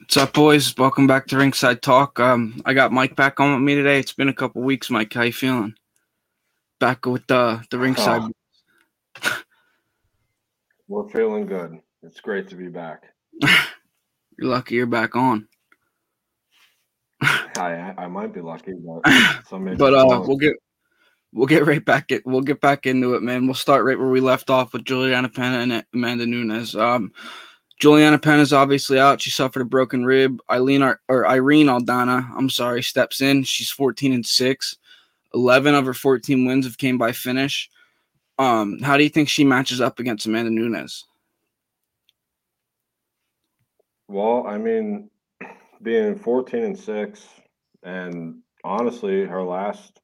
What's up, boys? Welcome back to Ringside Talk. Um, I got Mike back on with me today. It's been a couple weeks, Mike. How you feeling? Back with the the ringside. Oh. We're feeling good. It's great to be back. you're lucky you're back on. I I might be lucky, but but uh, we'll get we'll get right back it. We'll get back into it, man. We'll start right where we left off with Juliana Pena and Amanda Nunes. Um, Juliana Pena is obviously out. She suffered a broken rib. Eileen or, or Irene Aldana, I'm sorry, steps in. She's 14 and 6. 11 of her 14 wins have came by finish. Um, how do you think she matches up against Amanda Nunes? Well, I mean, being 14 and 6 and honestly, her last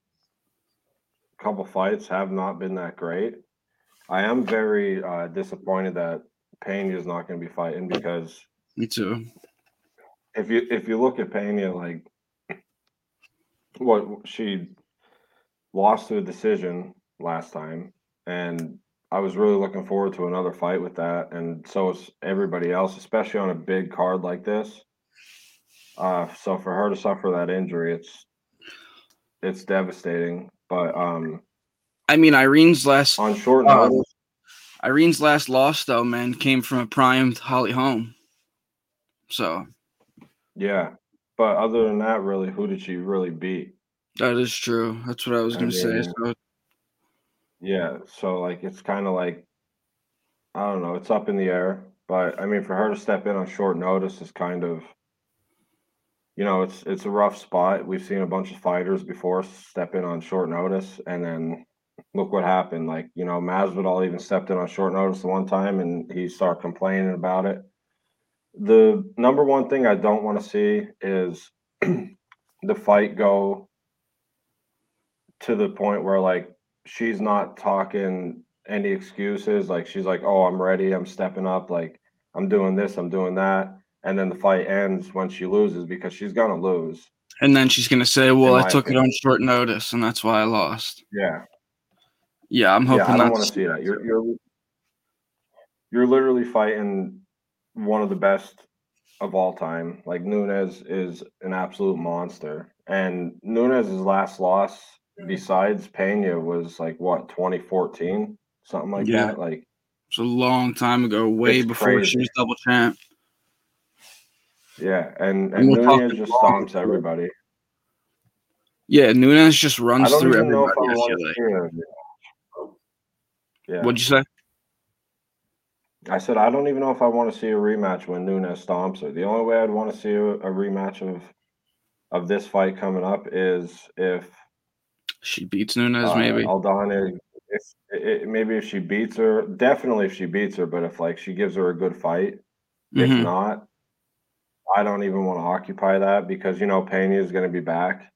couple fights have not been that great. I am very uh, disappointed that Pena is not going to be fighting because me too. If you if you look at Pena, like what she lost to a decision last time, and I was really looking forward to another fight with that, and so is everybody else, especially on a big card like this. Uh, so for her to suffer that injury, it's it's devastating. But um, I mean, Irene's last on short uh, notice. Irene's last loss, though, man, came from a primed Holly Holm. So, yeah, but other than that, really, who did she really beat? That is true. That's what I was going to say. So. Yeah, so like it's kind of like I don't know, it's up in the air. But I mean, for her to step in on short notice is kind of, you know, it's it's a rough spot. We've seen a bunch of fighters before step in on short notice, and then look what happened. Like, you know, Masvidal even stepped in on short notice the one time and he started complaining about it. The number one thing I don't want to see is the fight go to the point where like she's not talking any excuses. Like she's like, Oh, I'm ready, I'm stepping up, like I'm doing this, I'm doing that. And then the fight ends when she loses because she's gonna lose. And then she's gonna say, Well, I took opinion. it on short notice and that's why I lost. Yeah. Yeah, I'm hoping. Yeah, I don't want to see that. You're you're you're literally fighting one of the best of all time. Like Nunes is an absolute monster, and Nunes' last loss besides Pena was like what 2014, something like yeah. that. Like it's a long time ago, way before crazy. she was double champ. Yeah, and and, and we'll Nunes just stomps everybody. Yeah, Nunes just runs through everybody. Yeah. What'd you say? I said I don't even know if I want to see a rematch when Nunes stomps her. The only way I'd want to see a, a rematch of of this fight coming up is if she beats Nunes, uh, maybe Aldana. If, maybe if she beats her, definitely if she beats her. But if like she gives her a good fight, mm-hmm. if not, I don't even want to occupy that because you know Pena is going to be back,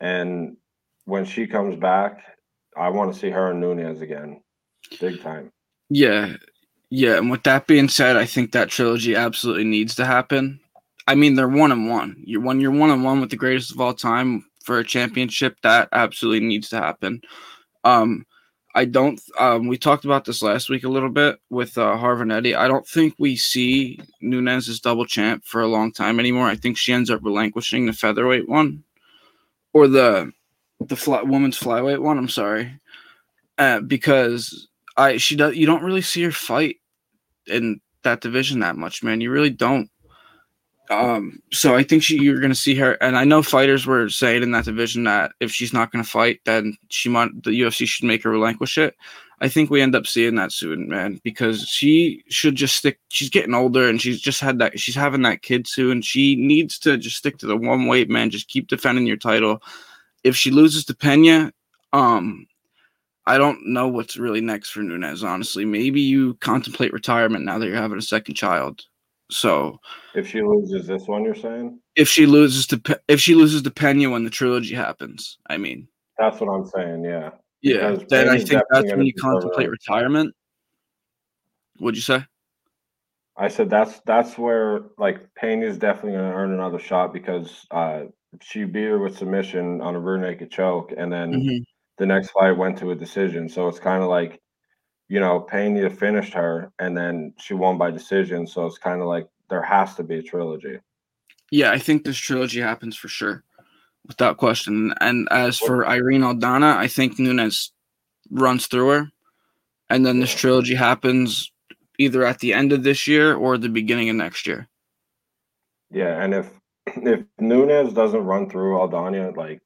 and when she comes back, I want to see her and Nunes again. Big time. Yeah. Yeah. And with that being said, I think that trilogy absolutely needs to happen. I mean, they're one and one. You're when you're one and one with the greatest of all time for a championship, that absolutely needs to happen. Um, I don't. Um, we talked about this last week a little bit with uh, Harv and Eddie. I don't think we see Nunes as double champ for a long time anymore. I think she ends up relinquishing the featherweight one, or the the fly, woman's flyweight one. I'm sorry, uh, because I she does you don't really see her fight in that division that much, man. You really don't. Um, so I think she you're gonna see her, and I know fighters were saying in that division that if she's not gonna fight, then she might the UFC should make her relinquish it. I think we end up seeing that soon, man, because she should just stick. She's getting older, and she's just had that. She's having that kid soon. She needs to just stick to the one weight, man. Just keep defending your title. If she loses to Pena, um, I don't know what's really next for Nunes, honestly. Maybe you contemplate retirement now that you're having a second child. So, if she loses this one, you're saying if she loses to if she loses to Pena when the trilogy happens, I mean, that's what I'm saying. Yeah, yeah. Because then Pena's I think that's when you contemplate retirement. What'd you say? I said that's that's where like Pena is definitely going to earn another shot because uh, she beat her with submission on a rear naked choke, and then. Mm-hmm the next fight went to a decision. So it's kind of like, you know, Pena finished her and then she won by decision. So it's kind of like there has to be a trilogy. Yeah, I think this trilogy happens for sure, without question. And as for Irene Aldana, I think Nunes runs through her, and then this trilogy happens either at the end of this year or the beginning of next year. Yeah, and if if Nunes doesn't run through Aldana, like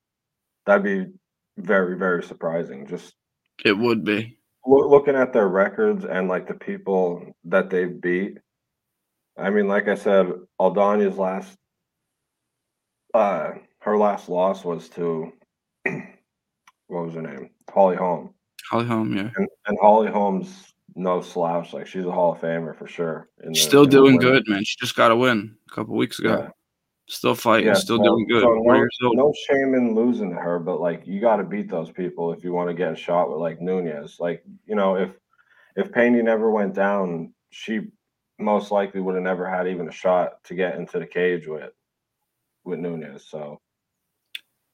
that'd be very very surprising. Just it would be looking at their records and like the people that they beat. I mean, like I said, Aldana's last, uh, her last loss was to what was her name, Holly Holm. Holly Holm, yeah, and, and Holly Holm's no slouch. Like she's a Hall of Famer for sure. The, still doing good, man. She just got a win a couple weeks ago. Yeah. Still fighting, yeah, still doing good. So no, no, shame in losing to her, but like you got to beat those people if you want to get a shot with like Nunes. Like you know, if if Pena never went down, she most likely would have never had even a shot to get into the cage with with Nunes. So,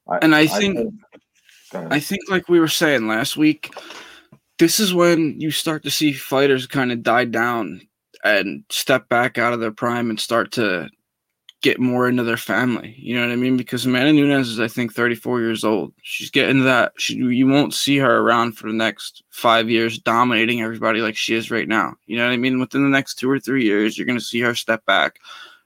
I, and I think, I think, I think, like we were saying last week, this is when you start to see fighters kind of die down and step back out of their prime and start to get more into their family. You know what I mean? Because Amanda Nunes is, I think, 34 years old. She's getting that. She, you won't see her around for the next five years dominating everybody like she is right now. You know what I mean? Within the next two or three years, you're going to see her step back,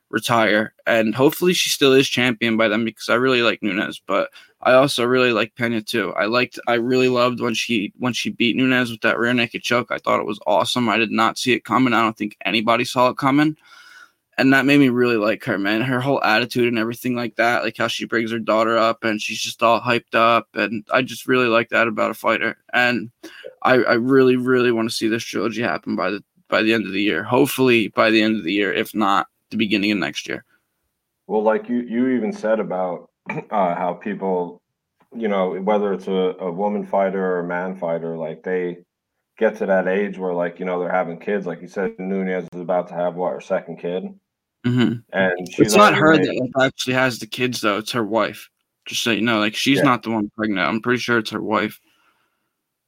retire, and hopefully she still is champion by then because I really like Nunes. But I also really like Pena too. I liked, I really loved when she when she beat Nunes with that rear naked choke. I thought it was awesome. I did not see it coming. I don't think anybody saw it coming. And that made me really like her, man. Her whole attitude and everything like that, like how she brings her daughter up and she's just all hyped up. And I just really like that about a fighter. And I, I really, really want to see this trilogy happen by the by the end of the year. Hopefully by the end of the year, if not the beginning of next year. Well, like you, you even said about uh, how people, you know, whether it's a, a woman fighter or a man fighter, like they get to that age where, like, you know, they're having kids. Like you said, nunes is about to have what her second kid, mm-hmm. and it's not her that actually has the kids, though. It's her wife. Just so you know, like she's yeah. not the one pregnant. I'm pretty sure it's her wife.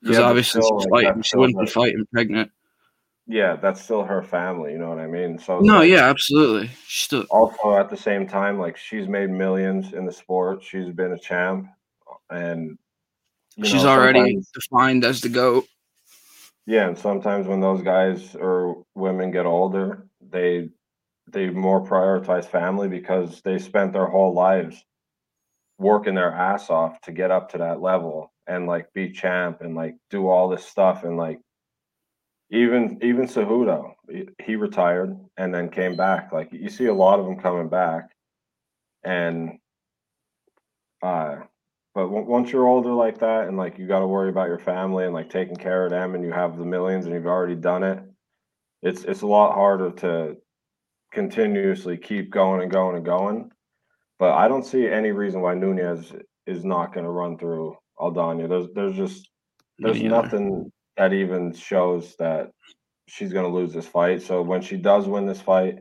Because yeah, obviously still, she's like, fighting. She wouldn't her. be fighting pregnant yeah, that's still her family. You know what I mean? So no, yeah, absolutely. She's still also at the same time, like she's made millions in the sport. She's been a champ, and she's know, already defined as the goat. Yeah, and sometimes when those guys or women get older, they they more prioritize family because they spent their whole lives working their ass off to get up to that level and like be champ and like do all this stuff and like even even Cejudo, he retired and then came back. Like you see a lot of them coming back, and uh, but w- once you're older like that, and like you got to worry about your family and like taking care of them, and you have the millions and you've already done it, it's it's a lot harder to continuously keep going and going and going. But I don't see any reason why Nunes is not going to run through Aldana. There's there's just there's nothing that even shows that she's going to lose this fight. So when she does win this fight,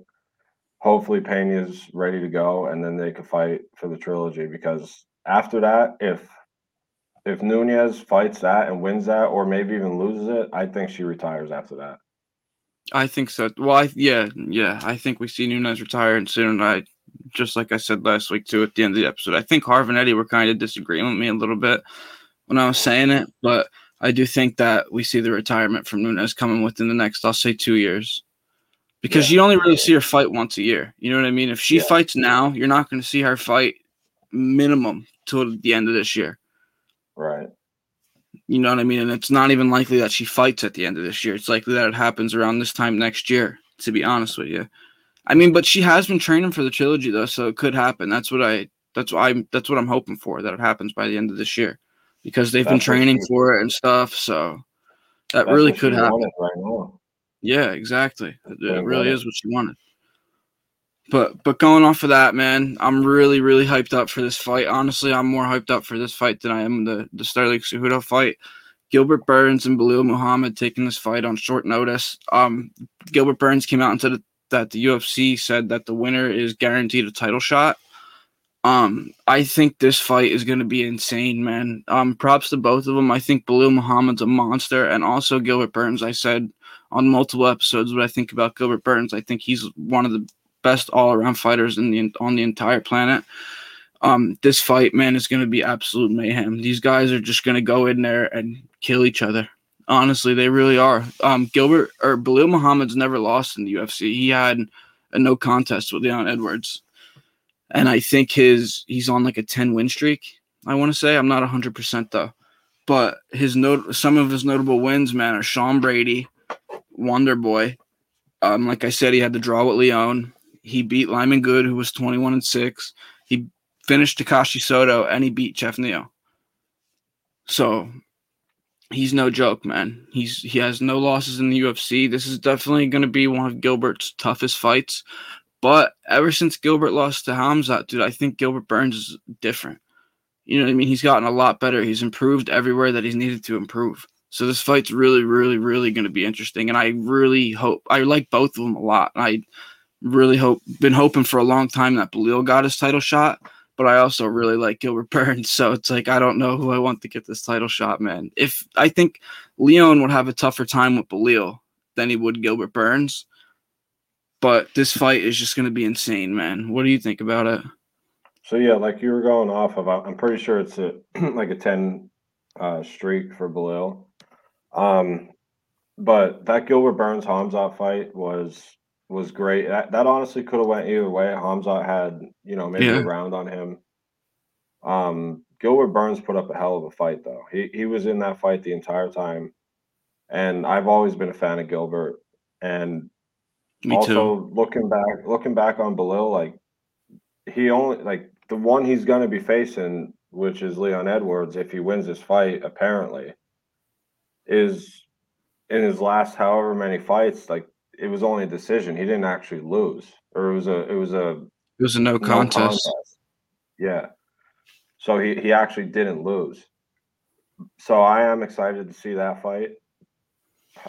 hopefully Pena is ready to go, and then they could fight for the trilogy. Because after that, if if Nunes fights that and wins that, or maybe even loses it, I think she retires after that. I think so. Well, I, yeah, yeah, I think we see Nunes retire and soon. I just like I said last week too at the end of the episode. I think Harv and Eddie were kind of disagreeing with me a little bit when I was saying it, but I do think that we see the retirement from Nunes coming within the next, I'll say, two years. Because yeah. you only really see her fight once a year. You know what I mean? If she yeah. fights now, you're not going to see her fight minimum till the end of this year. Right. You know what I mean? And it's not even likely that she fights at the end of this year. It's likely that it happens around this time next year, to be honest with you. I mean, but she has been training for the trilogy though, so it could happen. That's what I that's what I'm that's what I'm hoping for, that it happens by the end of this year because they've That's been training for it and stuff. So that That's really could happen. Right yeah, exactly. It, it really is what she wanted. But but going off of that, man, I'm really really hyped up for this fight. Honestly, I'm more hyped up for this fight than I am the the Sterling Cejudo fight. Gilbert Burns and Belal Muhammad taking this fight on short notice. Um, Gilbert Burns came out and said that the UFC said that the winner is guaranteed a title shot. Um, I think this fight is going to be insane, man. Um, props to both of them. I think Belal Muhammad's a monster, and also Gilbert Burns. I said on multiple episodes what I think about Gilbert Burns. I think he's one of the best all around fighters in the on the entire planet. Um, this fight, man, is going to be absolute mayhem. These guys are just going to go in there and kill each other. Honestly, they really are. Um, Gilbert or Belal Muhammad's never lost in the UFC. He had a no contest with Leon Edwards, and I think his he's on like a ten win streak. I want to say I'm not hundred percent though, but his note some of his notable wins, man, are Sean Brady, Wonder Boy. Um, like I said, he had the draw with Leon. He beat Lyman Good, who was 21 and six. He finished Takashi Sato, and he beat Geoff Neal. So he's no joke, man. He's he has no losses in the UFC. This is definitely going to be one of Gilbert's toughest fights. But ever since Gilbert lost to Hamzat, dude, I think Gilbert Burns is different. You know what I mean? He's gotten a lot better. He's improved everywhere that he's needed to improve. So this fight's really, really, really going to be interesting, and I really hope I like both of them a lot. I really hope, been hoping for a long time that Belal got his title shot, but I also really like Gilbert Burns. So it's like I don't know who I want to get this title shot, man. If I think Leon would have a tougher time with Belal than he would Gilbert Burns, but this fight is just going to be insane, man. What do you think about it? So yeah, like you were going off of, I'm pretty sure it's a like a ten uh, streak for Belal. Um, but that Gilbert Burns Hamzat fight was was great. That, that honestly could have went either way. Hamzat had you know maybe yeah. a round on him. Um, Gilbert Burns put up a hell of a fight though. He he was in that fight the entire time, and I've always been a fan of Gilbert. And Me also too. looking back, looking back on Belal, like he only like the one he's going to be facing, which is Leon Edwards, if he wins this fight, apparently is in his last however many fights, like it was only a decision. He didn't actually lose, or it was a it was a it was a no, no contest. contest. Yeah. So he he actually didn't lose. So I am excited to see that fight.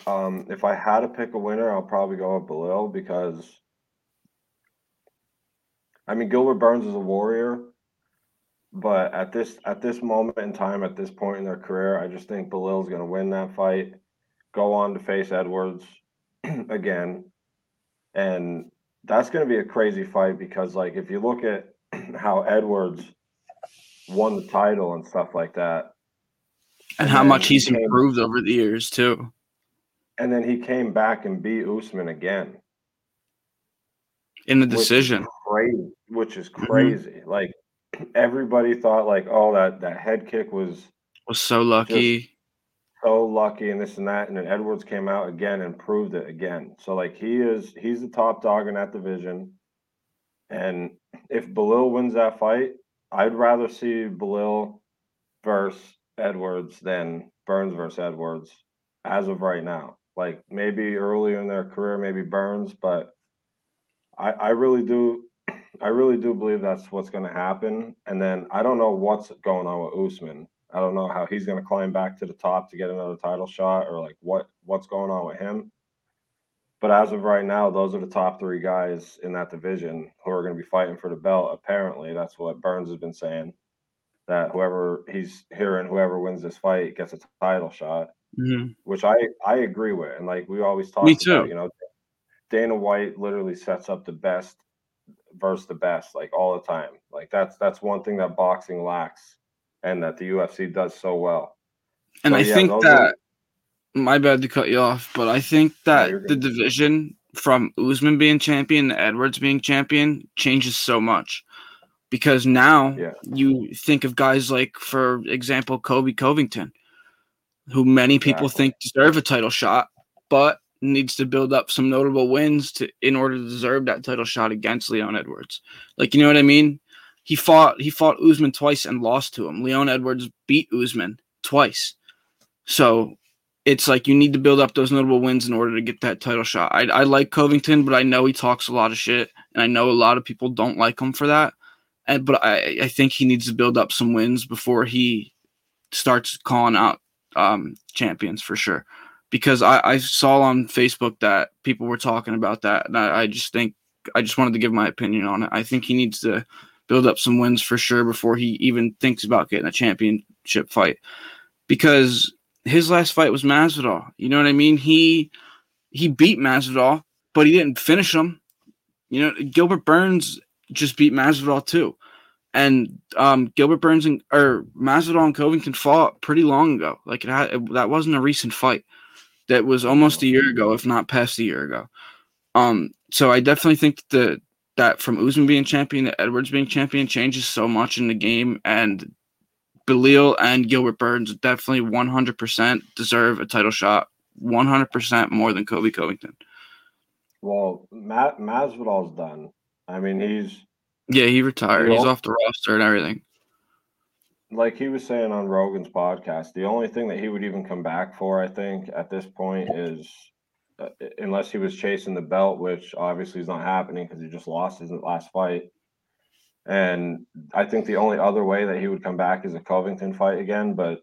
Um, if I had to pick a winner, I'll probably go with Belal because I mean Gilbert Burns is a warrior, but at this at this moment in time, at this point in their career, I just think Belal's going to win that fight, go on to face Edwards again, and that's going to be a crazy fight because, like, if you look at how Edwards won the title and stuff like that, and, and how much he's he came, improved over the years too, and then he came back and beat Usman again in the decision, which is crazy. Which is mm-hmm. crazy. Mm-hmm. Like everybody thought like, oh, that that head kick was was so lucky, so lucky, and this and that, and then Edwards came out again and proved it again. So like he is, he's the top dog in that division, and if Belal wins that fight, I'd rather see Belal versus Edwards than Burns versus Edwards as of right now. Like maybe earlier in their career, maybe Burns, but I, I really do I really do believe that's what's to happen. And then I don't know what's going on with Usman. I don't know how he's going to climb back to the top to get another title shot, or like what what's going on with him. But as of right now, those are the top three guys in that division who are going to be fighting for the belt. Apparently, that's what Burns has been saying. That whoever he's hearing, whoever wins this fight gets a title shot, mm-hmm. which I I agree with. And like we always talk me about, you know, Dana White literally sets up the best versus the best like all the time. Like that's that's one thing that boxing lacks and that the UFC does so well. And so, I yeah, think that are... my bad to cut you off, but I think that the division from Usman being champion to Edwards being champion changes so much. Because now yeah. you think of guys like, for example, Colby Covington, who many people exactly. think deserve a title shot, but needs to build up some notable wins to in order to deserve that title shot against Leon Edwards. Like you know what I mean? He fought he fought Usman twice and lost to him. Leon Edwards beat Usman twice. So it's like you need to build up those notable wins in order to get that title shot. I, I like Covington, but I know he talks a lot of shit, and I know a lot of people don't like him for that. And but I, I think he needs to build up some wins before he starts calling out um, champions for sure because I, I saw on Facebook that people were talking about that, and I, I just think I just wanted to give my opinion on it. I think he needs to build up some wins for sure before he even thinks about getting a championship fight, because his last fight was Masvidal. You know what I mean? He he beat Masvidal, but he didn't finish him. You know, Gilbert Burns just beat Masvidal too, and um, Gilbert Burns and or Masvidal and Covington fought pretty long ago. Like it had it, that wasn't a recent fight. That was almost a year ago, if not past a year ago. Um, so I definitely think that that from Usman being champion to Edwards being champion changes so much in the game, and Beneil and Gilbert Burns definitely 100% deserve a title shot, 100% more than Colby Covington. Well, Matt Masvidal's done. I mean, he's yeah, he retired. He's off the roster and everything. Like he was saying on Rogan's podcast, the only thing that he would even come back for, I think, at this point is unless he was chasing the belt, which obviously is not happening because he just lost his last fight. And I think the only other way that he would come back is a Covington fight again, but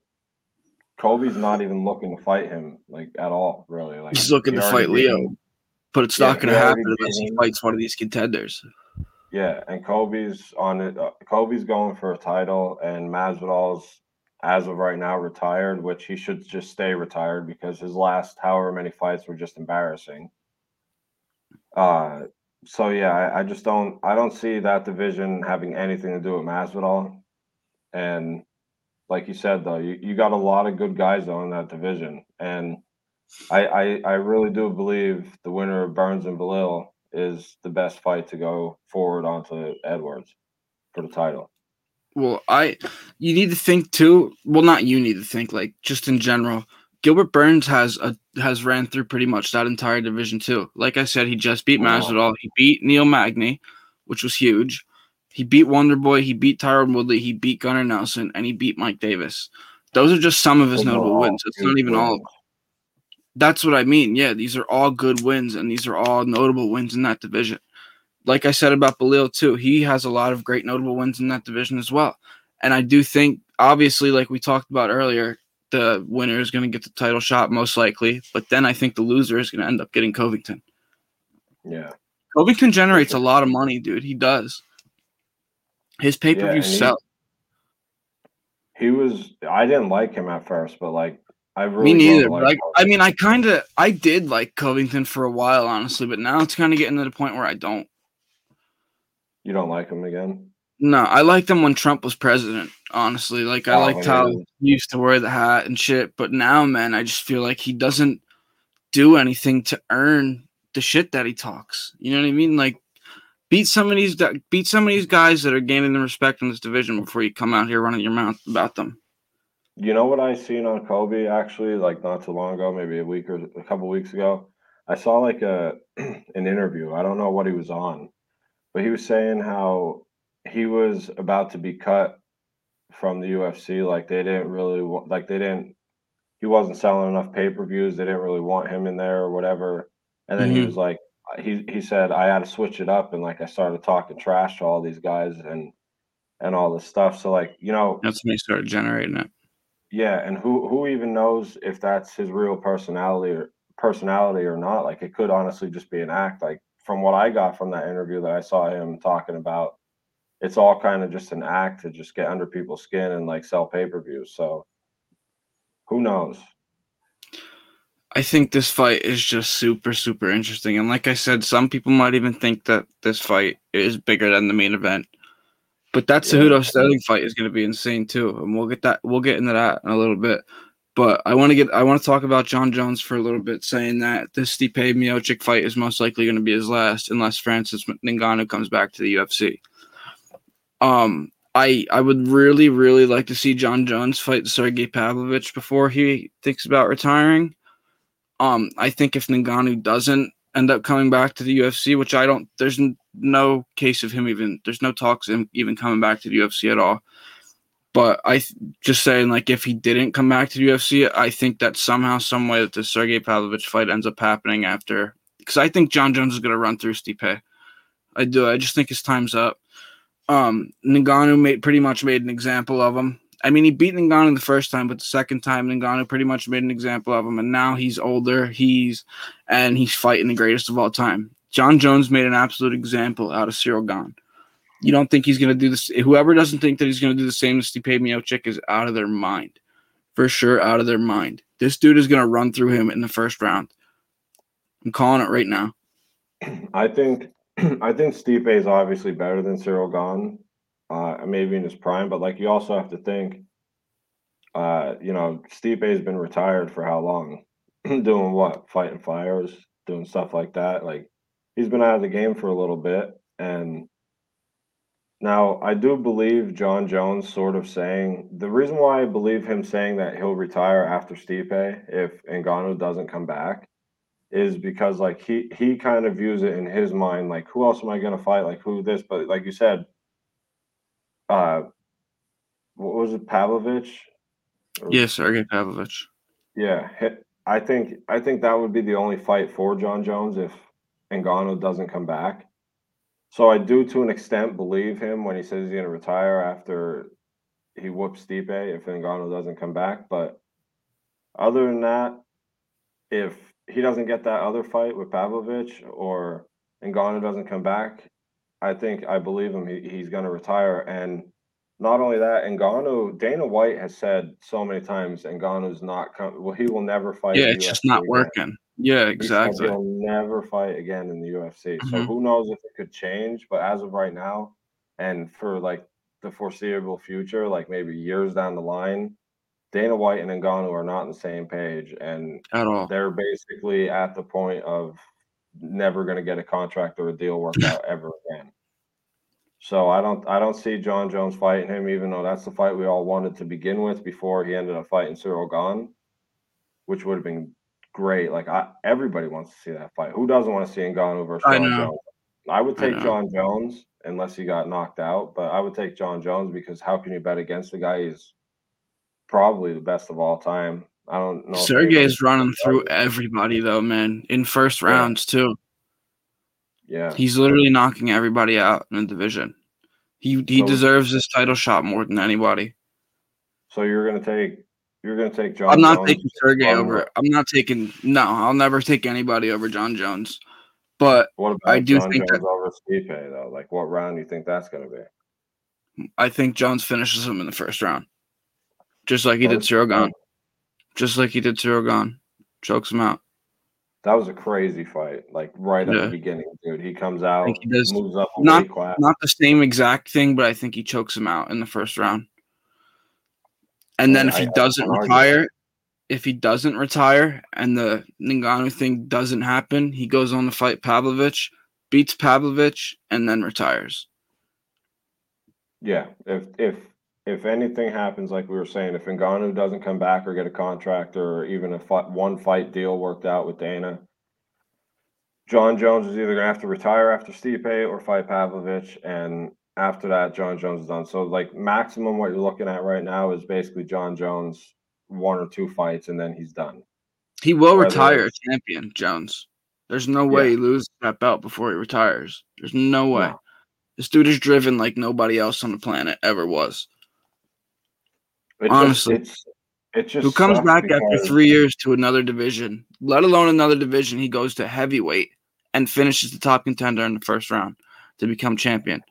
Colby's not even looking to fight him like at all, really. Like he's looking he to fight Leo, him. but it's yeah, not going to happen unless he fights one of these contenders. Yeah, and Colby's on it. Uh, Colby's going for a title, and Masvidal's as of right now retired, which he should just stay retired because his last however many fights were just embarrassing. Uh, so yeah, I, I, just don't I don't see that division having anything to do with Masvidal. And like you said though, you, you got a lot of good guys though in that division. And I, I I really do believe the winner of Burns and Belal is the best fight to go forward onto Edwards for the title. Well, I you need to think too. Well, not you need to think like just in general. Gilbert Burns has a has ran through pretty much that entire division too. Like I said, he just beat. Masvidal. He beat Neil Magny, which was huge. He beat Wonder Boy. He beat Tyron Woodley. He beat Gunnar Nelson, and he beat Mike Davis. Those are just some of his notable wins. It's not even all of them. That's what I mean. Yeah, these are all good wins, and these are all notable wins in that division. Like I said about Beneil too, he has a lot of great notable wins in that division as well. And I do think, obviously, like we talked about earlier, the winner is going to get the title shot most likely. But then I think the loser is going to end up getting Covington. Yeah. Covington generates a lot of money, dude. He does. His pay per view yeah, sell. He was. I didn't like him at first, but like I really me neither. Like, I mean, I kind of I did like Covington for a while, honestly, but now it's kind of getting to the point where I don't. You don't like him again? No, I liked him when Trump was president. Honestly, like I oh, liked how he used to wear the hat and shit. But now, man, I just feel like he doesn't do anything to earn the shit that he talks. You know what I mean? Like beat some of these beat some of these guys that are gaining the respect in this division before you come out here running your mouth about them. You know what I seen on Colby actually, like not too long ago, maybe a week or a couple weeks ago. I saw like a an interview. I don't know what he was on, but he was saying how he was about to be cut from the UFC. Like they didn't really want, like they didn't. He wasn't selling enough pay per views. They didn't really want him in there or whatever. And then mm-hmm. he was like, he he said, I had to switch it up, and like I started talking trash to all these guys and and all this stuff. So like you know, that's when he started generating it. Yeah, and who who even knows if that's his real personality or personality or not? Like it could honestly just be an act. Like from what I got from that interview that I saw him talking about it's all kind of just an act to just get under people's skin and like sell pay per views. So who knows? I think this fight is just super, super interesting. And like I said, some people might even think that this fight is bigger than the main event. But that yeah. Cejudo Sterling fight is going to be insane too, and we'll get that. We'll get into that in a little bit. But I want to get. I want to talk about Jon Jones for a little bit, saying that this Stipe Miocic fight is most likely going to be his last, unless Francis Ngannou comes back to the UFC. Um, I I would really really like to see Jon Jones fight Sergey Pavlovich before he thinks about retiring. Um, I think if Ngannou doesn't end up coming back to the UFC, which I don't, there's no case of him even. There's no talks of him even coming back to the UFC at all. But I just saying, like, if he didn't come back to the UFC, I think that somehow, some way, that the Sergey Pavlovich fight ends up happening after. Because I think Jon Jones is going to run through Stipe. I do. I just think his time's up. Um, Ngannou made pretty much made an example of him. I mean, he beat Ngannou the first time, but the second time, Ngannou pretty much made an example of him. And now he's older. He's and he's fighting the greatest of all time. Jon Jones made an absolute example out of Ciryl Gane. You don't think he's going to do this? Whoever doesn't think that he's going to do the same as Stipe Miocic is out of their mind, for sure, out of their mind. This dude is going to run through him in the first round. I'm calling it right now. I think I think Stipe is obviously better than Ciryl Gane, uh, maybe in his prime, but like you also have to think, uh, you know, Stipe has been retired for how long? doing what? Fighting fires, doing stuff like that. Like he's been out of the game for a little bit, and now I do believe Jon Jones sort of saying the reason why I believe him saying that he'll retire after Stipe if Ngannou doesn't come back is because like he he kind of views it in his mind like who else am I gonna fight? Like who this? But like you said uh what was it Pavlovich? Yes Sergey Pavlovich. Yeah I think I think that would be the only fight for Jon Jones if Ngannou doesn't come back. So I do to an extent believe him when he says he's gonna retire after he whoops Stipe if Ngannou doesn't come back but other than that if he doesn't get that other fight with Pavlovich or Ngannou doesn't come back, I think I believe him. He, he's going to retire. And not only that, Ngannou, Dana White has said so many times, Ngannou's not coming. Well, he will never fight. Yeah, it's UFC just not again. working. Yeah, exactly. He'll never fight again in the UFC. Mm-hmm. So who knows if it could change? But as of right now, and for like the foreseeable future, like maybe years down the line, Dana White and Ngannou are not on the same page, and at all. They're basically at the point of never going to get a contract or a deal worked out ever again. So I don't I don't see Jon Jones fighting him, even though that's the fight we all wanted to begin with before he ended up fighting Ciryl Gane, which would have been great. Like I, everybody wants to see that fight. Who doesn't want to see Ngannou versus Jon Jones? I would take I Jon Jones unless he got knocked out, but I would take Jon Jones because how can you bet against the guy? He's probably the best of all time. I don't know. Sergey's running through everybody though, man. In first rounds yeah. too. Yeah. He's literally knocking everybody out in the division. He he so, deserves this title shot more than anybody. So you're gonna take you're gonna take Jon. I'm not Jones taking Sergey over. I'm not taking no. I'll never take anybody over Jon Jones. But what about I do Jon think Jones that, over Stipe though? Like what round do you think that's gonna be? I think Jones finishes him in the first round just like he did Ciryl Gane. Just like he did Ciryl Gane. Chokes him out. That was a crazy fight. Like right at yeah. the beginning, dude. He comes out, he does, moves up not, Not the same exact thing, but I think he chokes him out in the first round. And yeah, then if he I, doesn't I retire, if he doesn't retire and the Ngannou thing doesn't happen, he goes on to fight Pavlovich, beats Pavlovich, and then retires. Yeah, if if if anything happens, like we were saying, if Ngannou doesn't come back or get a contract or even a fight, one fight deal worked out with Dana, Jon Jones is either going to have to retire after Stipe or fight Pavlovich. And after that, Jon Jones is done. So, like, maximum what you're looking at right now is basically Jon Jones one or two fights and then he's done. He will Whether retire champion, Jones. There's no way yeah. he loses that belt before he retires. There's no way. No. This dude is driven like nobody else on the planet ever was. Honestly, just, it's it just who comes back after three years to another division, let alone another division, he goes to heavyweight and finishes the top contender in the first round to become champion.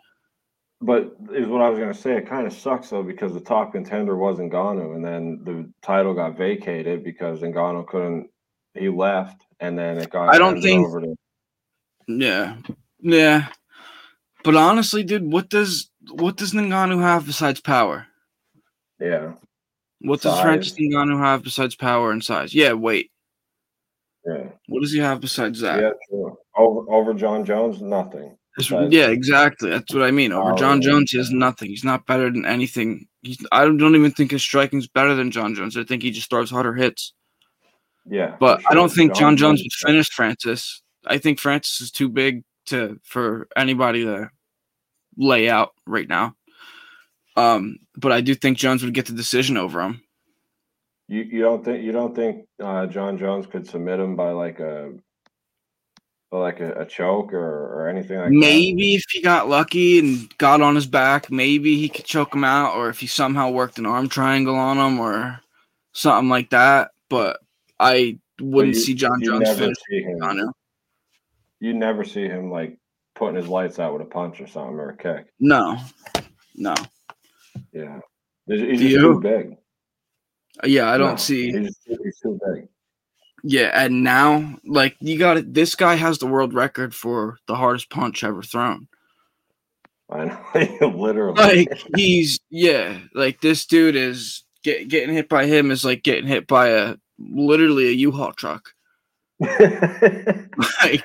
But is what I was going to say. It kind of sucks though because the top contender was Ngannou, and then the title got vacated because Ngannou couldn't. He left, and then it got. I don't think. To... Yeah, yeah, but honestly, dude, what does what does Ngannou have besides power? Yeah. What does Francis Ngannou have besides power and size? Yeah, weight. Yeah. What does he have besides that? Yeah. Over over Jon Jones, nothing. yeah, exactly. That's what I mean. Over oh, Jon Jones, he has nothing. He's not better than anything. He's. I don't, even think his striking's better than Jon Jones. I think he just throws harder hits. Yeah, but sure. I don't think John, Jon Jones would finish Francis. I think Francis is too big to for anybody to lay out right now. Um, but I do think Jones would get the decision over him. You you don't think you don't think uh, Jon Jones could submit him by like a like a, a choke or, or anything like that? maybe that? if he got lucky and got on his back, maybe he could choke him out, or if he somehow worked an arm triangle on him or something like that. But I wouldn't you, see jon Jones finish on him. You never see him like putting his lights out with a punch or something or a kick. No, no. Yeah, he's, he's just too big. Uh, yeah, I don't no, see. He's, he's, too big. Yeah, and now like you got it. This guy has the world record for the hardest punch ever thrown. I know, literally. Like he's yeah, like this dude is get, getting hit by him is like getting hit by a literally a U-Haul truck. like,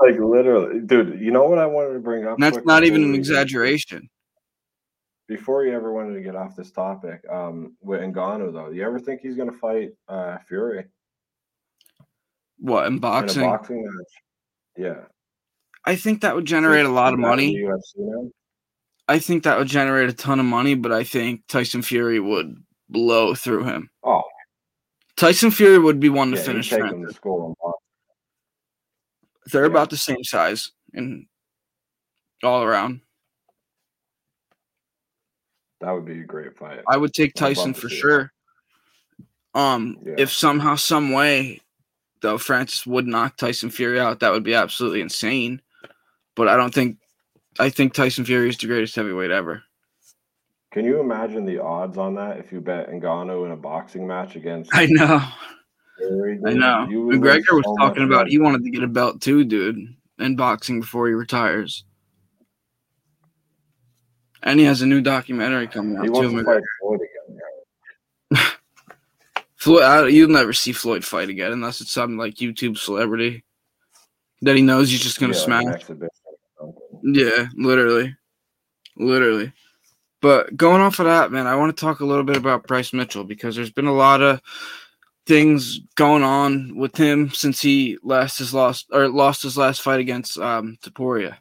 like literally, dude. You know what I wanted to bring up? That's not even an exaggeration. Before you ever wanted to get off this topic, um, with Ngannou though, do you ever think he's gonna fight uh Fury? What in boxing? In boxing match. Yeah. I think that would generate a lot of money. I think that would generate a ton of money, but I think Tyson Fury would blow through him. Oh, Tyson Fury would be one to yeah, finish. Take him to school They're yeah. about the same size and all around. That would be a great fight. I would take Tyson for sure. Um, yeah. if somehow, some way, though, Francis would knock Tyson Fury out, that would be absolutely insane. But I don't think. I think Tyson Fury is the greatest heavyweight ever. Can you imagine the odds on that if you bet Ngannou in a boxing match against? I know. Fury, I know. McGregor was so talking about money. he wanted to get a belt too, dude, in boxing before he retires. And he has a new documentary coming out he too. To fight Floyd again. Floyd, I, you'll never see Floyd fight again unless it's some like YouTube celebrity that he knows he's just gonna yeah, smash. yeah, literally, literally. But going off of that, man, I want to talk a little bit about Bryce Mitchell because there's been a lot of things going on with him since he last his lost or lost his last fight against um Topuria.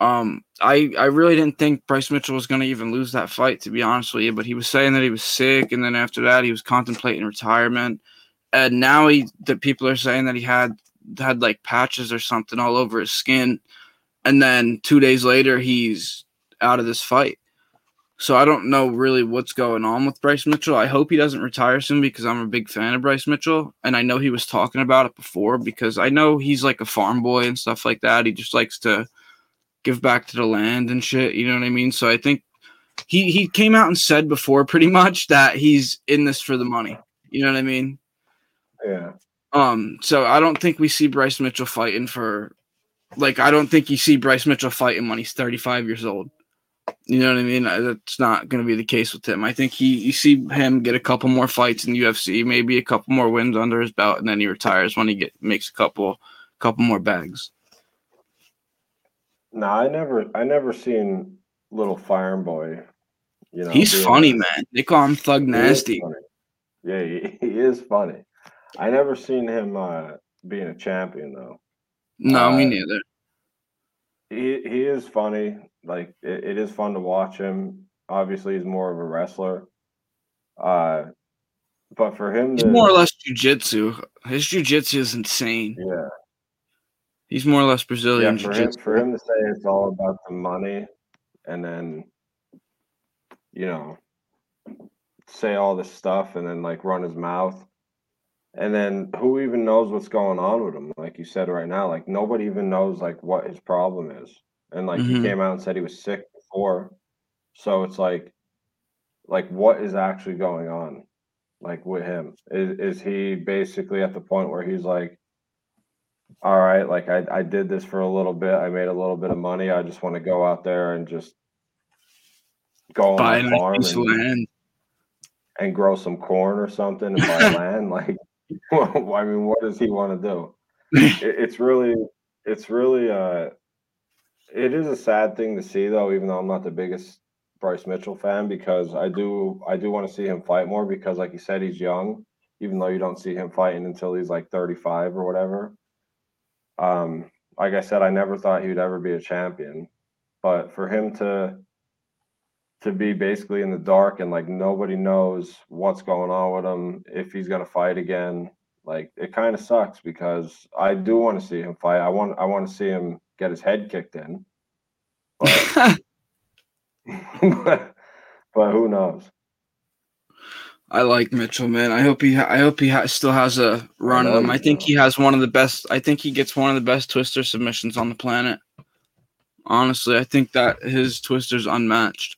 Um, I I really didn't think Bryce Mitchell was going to even lose that fight, to be honest with you. But he was saying that he was sick, and then after that, he was contemplating retirement. And now he, that people are saying that he had had like patches or something all over his skin, and then two days later, he's out of this fight. So I don't know really what's going on with Bryce Mitchell. I hope he doesn't retire soon because I'm a big fan of Bryce Mitchell. And I know he was talking about it before because I know he's like a farm boy and stuff like that. He just likes to give back to the land and shit. You know what I mean? So I think he he came out and said before pretty much that he's in this for the money. You know what I mean? Yeah. Um, so I don't think we see Bryce Mitchell fighting for like I don't think you see Bryce Mitchell fighting when he's 35 years old. You know what I mean? That's not going to be the case with him. I think he you see him get a couple more fights in the UFC, maybe a couple more wins under his belt, and then he retires when he get makes a couple couple more bags. No, I never I never seen little Farm Boy. You know, he's funny, man. They call him Thug Nasty. Yeah, he, he, is funny. I never seen him uh, being a champion though. No, uh, me neither. He he is funny. Like it, it is fun to watch him. Obviously, he's more of a wrestler. Uh, but for him, to, he's more or less jujitsu. His jujitsu is insane. Yeah, he's more or less Brazilian. Yeah, for him, for him to say it's all about the money, and then you know say all this stuff, and then like run his mouth. And then who even knows what's going on with him? Like you said right now, like nobody even knows like what his problem is and like mm-hmm. he came out and said he was sick before. So it's like, like what is actually going on, like with him? Is is he basically at the point where he's like, all right, like I I did this for a little bit, I made a little bit of money, I just want to go out there and just go Buy on the farm and, land. and grow some corn or something and buy land. Like, well, I mean, what does he want to do? It, it's really, it's really uh it is a sad thing to see, though, even though I'm not the biggest Bryce Mitchell fan, because I do I do want to see him fight more because, like you said, he's young. Even though you don't see him fighting until he's like 35 or whatever. Um, like I said, I never thought he would ever be a champion, but for him to to be basically in the dark and like nobody knows what's going on with him if he's gonna fight again like it kind of sucks because I do want to see him fight. I want I want to see him get his head kicked in. But, but, but who knows? I like Mitchell, man. I hope he. I hope he ha- still has a run in him. Um, I think he has one of the best. I think he gets one of the best twister submissions on the planet. Honestly, I think that his twister's unmatched.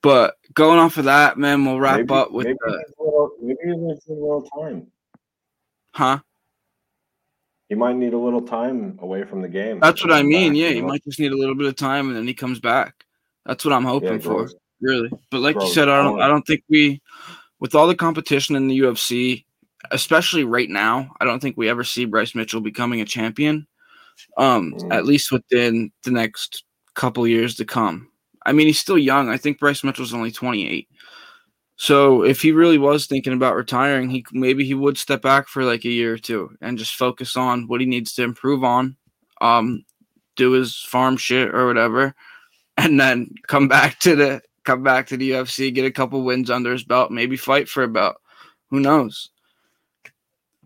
But going off of that, man, we'll wrap maybe, up with. Maybe, the, little, maybe there's a little time. Huh? he might need a little time away from the game. That's what I mean. Back, yeah, he know? might just need a little bit of time, and then he comes back. That's what I'm hoping yeah, for, really. But like you said, I don't, I don't think we, with all the competition in the UFC, especially right now, I don't think we ever see Bryce Mitchell becoming a champion. Um, mm. at least within the next couple years to come. I mean, he's still young. I think Bryce Mitchell's only 28. So if he really was thinking about retiring, he maybe he would step back for like a year or two and just focus on what he needs to improve on, um, do his farm shit or whatever, and then come back to the come back to the UFC, get a couple wins under his belt, maybe fight for a belt. Who knows?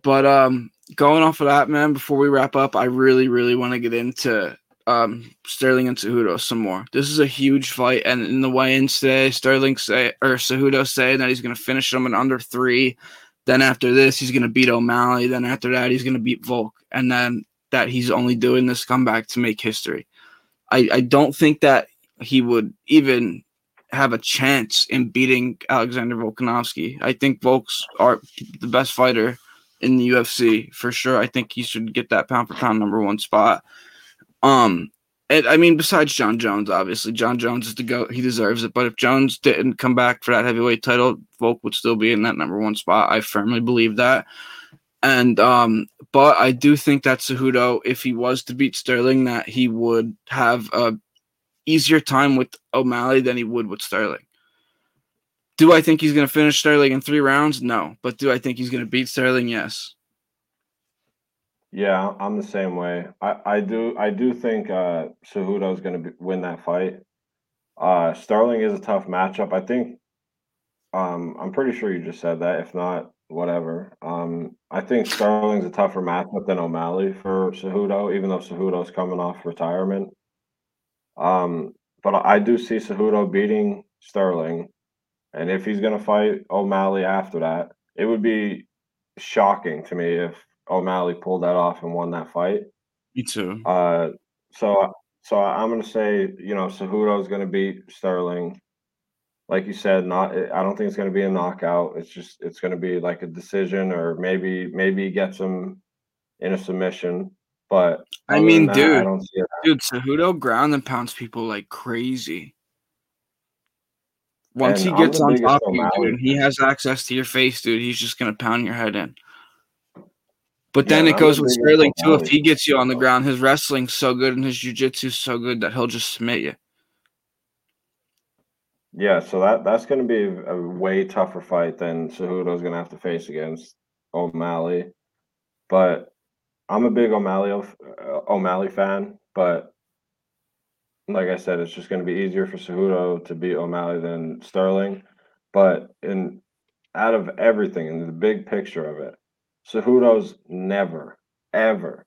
But um, going off of that, man, before we wrap up, I really, really want to get into um, Sterling and Cejudo some more. This is a huge fight, and in the weigh-ins today, Sterling say or Cejudo saying that he's going to finish him in under three. Then after this, he's going to beat O'Malley. Then after that, he's going to beat Volk, and then that he's only doing this comeback to make history. I, I don't think that he would even have a chance in beating Alexander Volkanovski. I think Volk's are the best fighter in the UFC for sure. I think he should get that pound for pound number one spot. Um, and I mean, besides Jon Jones, obviously, Jon Jones is the go. He deserves it. But if Jones didn't come back for that heavyweight title, Volk would still be in that number one spot. I firmly believe that. And um, but I do think that Cejudo, if he was to beat Sterling, that he would have a easier time with O'Malley than he would with Sterling. Do I think he's going to finish Sterling in three rounds? No. But do I think he's going to beat Sterling? Yes. Yeah, I'm the same way. I, I do I do think uh Cejudo is going to win that fight. Uh Sterling is a tough matchup. I think um I'm pretty sure you just said that. If not, whatever. Um I think Sterling's a tougher matchup than O'Malley for Cejudo, even though Cejudo's coming off retirement. Um, but I do see Cejudo beating Sterling, and if he's going to fight O'Malley after that, it would be shocking to me if O'Malley pulled that off and won that fight. Me too. Uh, so so I'm going to say you know Cejudo is going to beat Sterling. Like you said, not I don't think it's going to be a knockout. It's just it's going to be like a decision, or maybe maybe he gets him in a submission. But I mean, that, dude, I dude, Cejudo ground and pounds people like crazy. Once and he gets on top of you, dude, he has access to your face, dude. He's just gonna pound your head in. But then yeah, it goes with Sterling too. If he gets you on the ground, his wrestling's so good and his jujitsu so good that he'll just submit you. Yeah, so that that's going to be a, a, way tougher fight than Cejudo's going to have to face against O'Malley. But I'm a big O'Malley uh, O'Malley fan, but like I said, it's just going to be easier for Cejudo to beat O'Malley than Sterling. But in out of everything in the big picture of it, Cejudo's never, ever,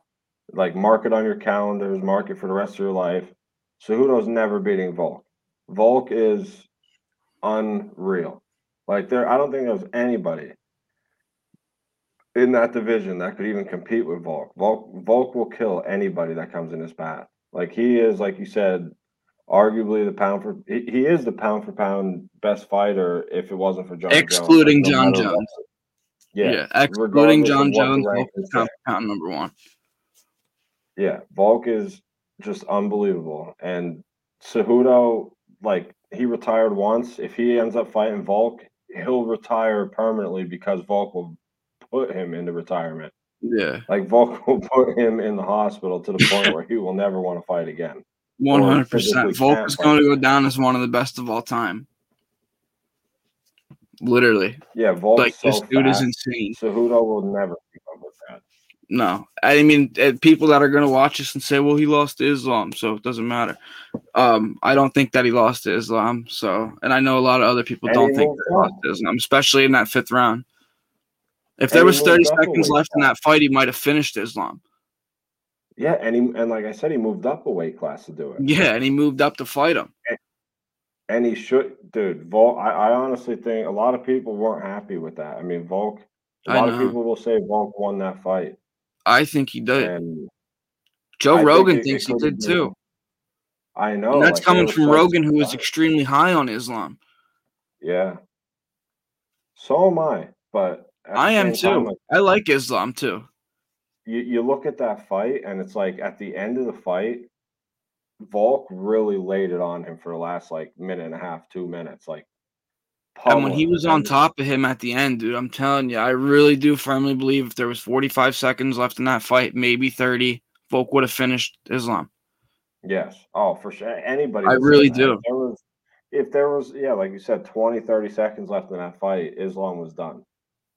like mark it on your calendars, mark it for the rest of your life. Cejudo's never beating Volk. Volk is unreal. Like there, I don't think there's anybody in that division that could even compete with Volk. Volk Volk will kill anybody that comes in his path. Like he is, like you said, arguably the pound for he, he is the pound for pound best fighter if it wasn't for Jon excluding Jones. Jon Jones. Yeah, yeah, excluding Jon Jones, Volk is pound, pound number one. Yeah, Volk is just unbelievable, and Cejudo, like he retired once. If he ends up fighting Volk, he'll retire permanently because Volk will put him into retirement. Yeah. Like Volk will put him in the hospital to the point where he will never want to fight again. One hundred percent. Volk is going to go down as one of the best of all time. Literally. Yeah, Volk. Like so this dude fast. is insane. Cejudo will never keep up with that. No, I mean eh, people that are going to watch this and say, "Well, he lost to Islam, so it doesn't matter." Um, I don't think that he lost to Islam. So, and I know a lot of other people and don't think that he lost to Islam, especially in that fifth round. If there was 30 seconds left in that fight, he might have finished Islam. Yeah, and he and like I said, he moved up a weight class to do it. Yeah, and he moved up to fight him. And, and he should, dude. Volk. I, I, honestly think a lot of people weren't happy with that. I mean, Volk. A lot of people will say Volk won that fight. I think he did. And Joe I Rogan think it, thinks it he did too. I know. And that's like, coming from Rogan, who is extremely high on Islam. Yeah. So am I, but I am too. Time, like, I like Islam too. you, you look at that fight and it's like at the end of the fight, Volk really laid it on him for the last like minute and a half, two minutes. Like and when he was on top of him at the end, dude, I'm telling you, I really do firmly believe if there was 45 seconds left in that fight, maybe 30, Volk would have finished Islam. Yes. Oh, for sure. Anybody. I really do. If there, was, if there was, yeah, like you said, 20, 30 seconds left in that fight, Islam was done.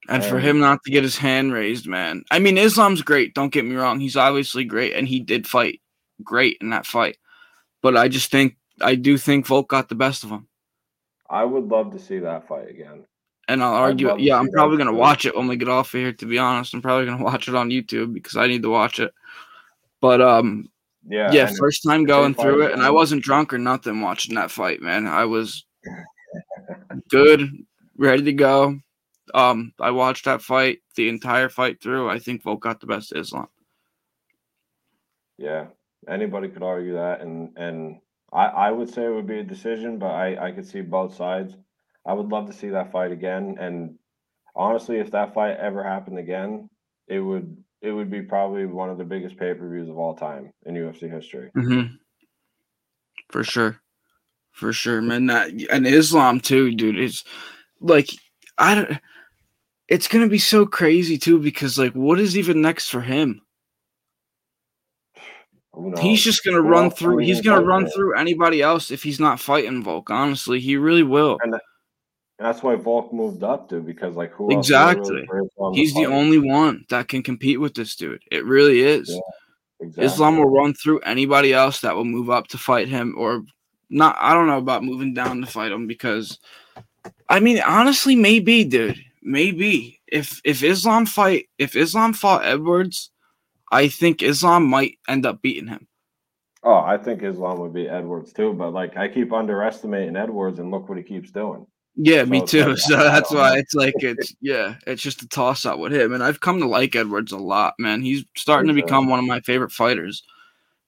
And, for him not to get his hand raised, man. I mean, Islam's great. Don't get me wrong. He's obviously great, and he did fight great in that fight. But I just think, I do think Volk got the best of him. I would love to see that fight again. And I'll argue, yeah, I'm probably gonna watch it when we get off of here. To be honest, I'm probably gonna watch it on YouTube because I need to watch it. But um, yeah, yeah, first time going through it, and I wasn't drunk or nothing watching that fight, man. I was good, ready to go. Um, I watched that fight the entire fight through. I think Volk got the best Islam. Yeah, anybody could argue that, and and I, I would say it would be a decision, but I, I could see both sides. I would love to see that fight again. And honestly, if that fight ever happened again, it would it would be probably one of the biggest pay per views of all time in UFC history. Mm-hmm. For sure, for sure, man. That and Islam too, dude. It's like I don't. It's gonna be so crazy too because like, what is even next for him? He's just gonna run through. He's gonna run through anybody else if he's not fighting Volk. Honestly, he really will. And that's why Volk moved up to because like who exactly? He's the only one that can compete with this dude. It really is. Yeah, exactly. Islam will run through anybody else that will move up to fight him, or not. I don't know about moving down to fight him because, I mean, honestly, maybe, dude, maybe if if Islam fight if Islam fought Edwards I think Islam might end up beating him. Oh, I think Islam would beat Edwards too, but like I keep underestimating Edwards and look what he keeps doing. Yeah, so me too. Like, so that's why it's like it's yeah, it's just a toss up with him. And I've come to like Edwards a lot, man. He's starting to become one of my favorite fighters.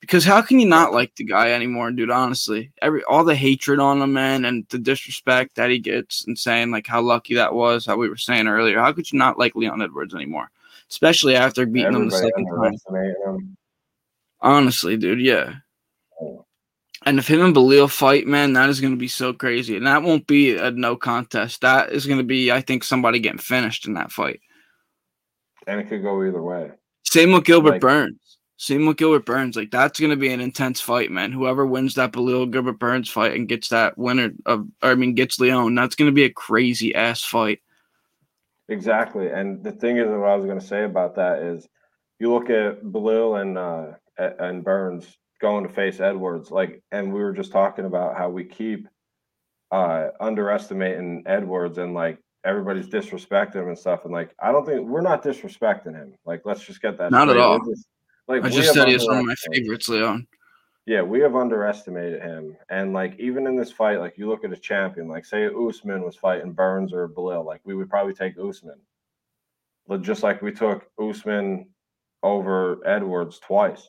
Because how can you not like the guy anymore, dude? Honestly, every all the hatred on him, man, and the disrespect that he gets, and saying like how lucky that was, how we were saying earlier. How could you not like Leon Edwards anymore? especially after beating Everybody them the second time. Honestly, dude, yeah. And if him and Belal fight, man, that is going to be so crazy. And that won't be a no contest. That is going to be, I think, somebody getting finished in that fight. And it could go either way. Same with Gilbert like, Burns. Same with Gilbert Burns. Like that's going to be an intense fight, man. Whoever wins that Belal Gilbert Burns fight and gets that winner of, I mean, gets Leon, that's going to be a crazy ass fight. Exactly. And the thing is, what I was going to say about that is, you look at Belal and uh, and Burns going to face Edwards, like, and we were just talking about how we keep uh, underestimating Edwards and like everybody's disrespecting him and stuff. And like, I don't think we're not disrespecting him. Like, let's just get that. Not straight. at all. Just, like, I just said he's one of my favorites, Leon. Yeah, we have underestimated him. And like even in this fight, like you look at a champion, like say Usman was fighting Burns or Belal, like we would probably take Usman. But just like we took Usman over Edwards twice.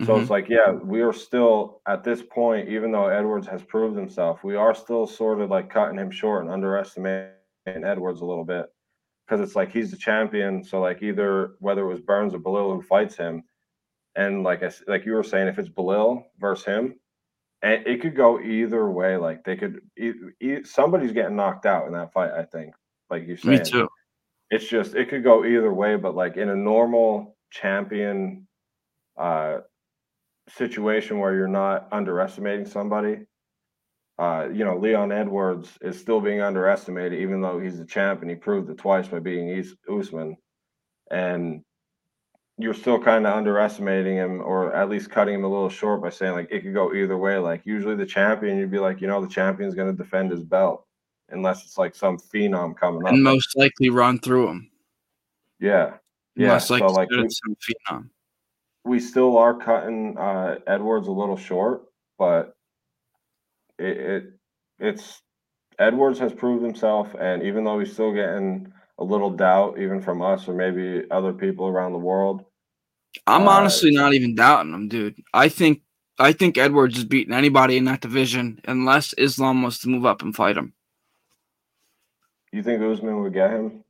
So mm-hmm. it's like, yeah, we are still at this point, even though Edwards has proved himself, we are still sort of like cutting him short and underestimating Edwards a little bit. Because it's like he's the champion. So like either whether it was Burns or Belal who fights him, and like I like you were saying, if it's Belal versus him, and it could go either way. Like they could, somebody's getting knocked out in that fight. I think, like you said, me too. It's just it could go either way. But like in a normal champion uh, situation where you're not underestimating somebody, uh, you know, Leon Edwards is still being underestimated, even though he's the champ and he proved it twice by beating Usman. And you're still kind of underestimating him or at least cutting him a little short by saying like it could go either way. Like usually the champion, you'd be like, you know, the champion's going to defend his belt unless it's like some phenom coming up. And most likely run through him. Yeah. Yeah. Most so like we, some phenom. We still are cutting uh, Edwards a little short, but it, it it's Edwards has proved himself, and even though he's still getting a little doubt, even from us or maybe other people around the world. I'm uh, honestly not even doubting him, dude. I think I think Edwards is beating anybody in that division unless Islam wants to move up and fight him. You think Usman would get him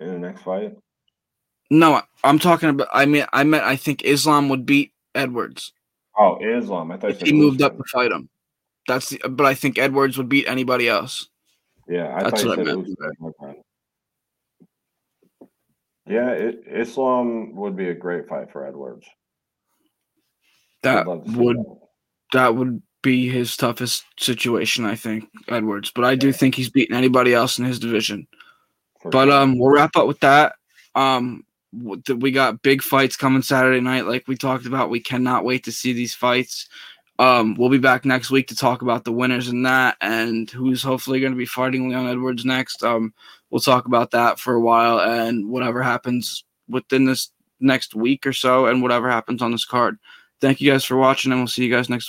in the next fight? No, I'm talking about. I mean, I meant I think Islam would beat Edwards. Oh, Islam. I thought he moved up to fight him. That's the, but I think Edwards would beat anybody else. Yeah, I That's thought you said Okay. Yeah, it, Islam would be a great fight for Edwards. That would that. that would be his toughest situation, I think, Edwards. But I do yeah. think he's beaten anybody else in his division. For but sure. um, we'll wrap up with that. Um, we got big fights coming Saturday night, like we talked about. We cannot wait to see these fights. Um, we'll be back next week to talk about the winners in that and who's hopefully going to be fighting Leon Edwards next. Um, we'll talk about that for a while and whatever happens within this next week or so and whatever happens on this card. Thank you guys for watching, and we'll see you guys next week.